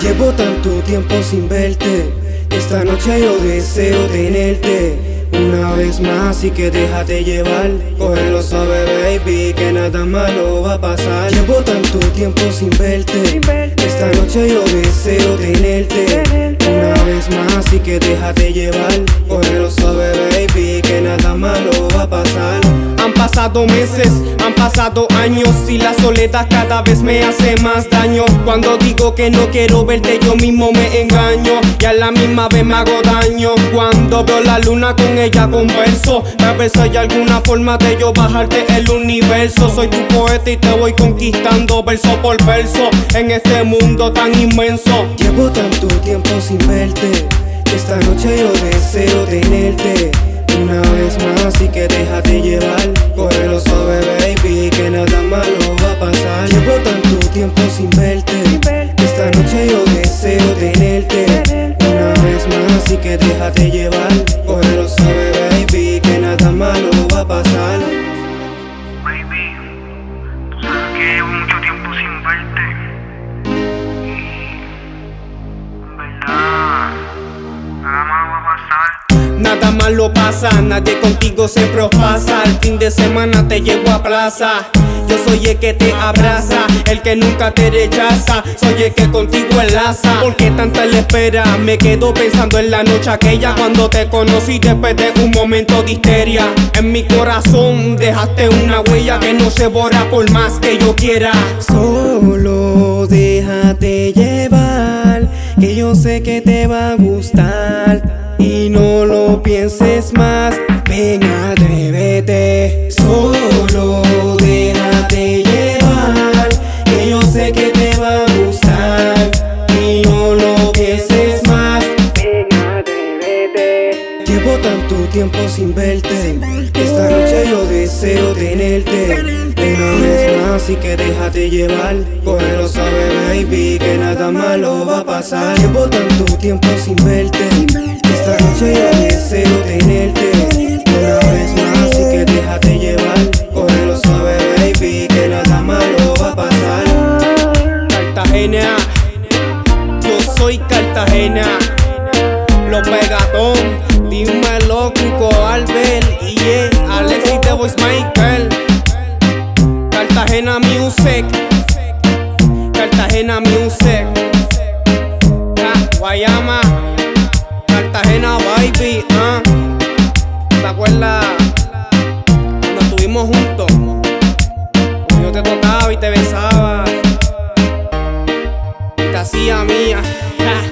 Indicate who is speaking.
Speaker 1: Llevo tanto tiempo sin verte. Esta noche yo deseo tenerte. Una vez más y que déjate llevar. Cógelo suave baby que nada malo va a pasar. Llevo tanto tiempo sin verte Esta noche yo deseo tenerte. Una vez más y que déjate llevar
Speaker 2: pasado meses, han pasado años y la soledad cada vez me hace más daño. Cuando digo que no quiero verte yo mismo me engaño y a la misma vez me hago daño. Cuando veo la luna con ella converso, a ver alguna forma de yo bajarte el universo. Soy tu poeta y te voy conquistando verso por verso en este mundo tan inmenso.
Speaker 1: Llevo tanto tiempo sin verte Esta noche yo deseo tenerte Una vez más y que déjate llevar Cógelo suave baby que nada malo va a pasar. Llevo tanto tiempo sin verte. Esta noche yo deseo tenerte Una vez más y que déjate llevar. Cógelo suave baby que nada malo va a pasar.
Speaker 3: Baby, tú sabes que llevo mucho tiempo sin verte. Nada
Speaker 2: malo pasa, nadie contigo siempre os pasa. El fin de semana te llevo a plaza. Yo soy el que te abraza, el que nunca te rechaza. Soy el que contigo enlaza. Porque tanta la espera, me quedo pensando en la noche aquella cuando te conocí después de un momento de histeria. En mi corazón dejaste una huella que no se borra por más que yo quiera.
Speaker 1: Solo déjate llevar, que yo sé que te va a gustar. No pienses más, ven atrévete. Solo déjate llevar, que yo sé que te va a gustar. Y no lo pienses más, ven atrévete. Llevo tanto tiempo sin verte. Esta noche yo deseo tenerte. Una vez más y que déjate llevar. Cógelo suave, baby, que nada malo va a pasar. Llevo tanto tiempo sin verte. Esta noche yo
Speaker 2: Los Pegatón, dímelo, Cuco Albert y yeah, Alexis The Voice Michael. Cartagena Music, Cartagena Music. Ah, Guayama, Cartagena Baby, ah. ¿Te acuerdas cuando estuvimos juntos? Yo te tocaba y te besaba y te hacía mía. Ja.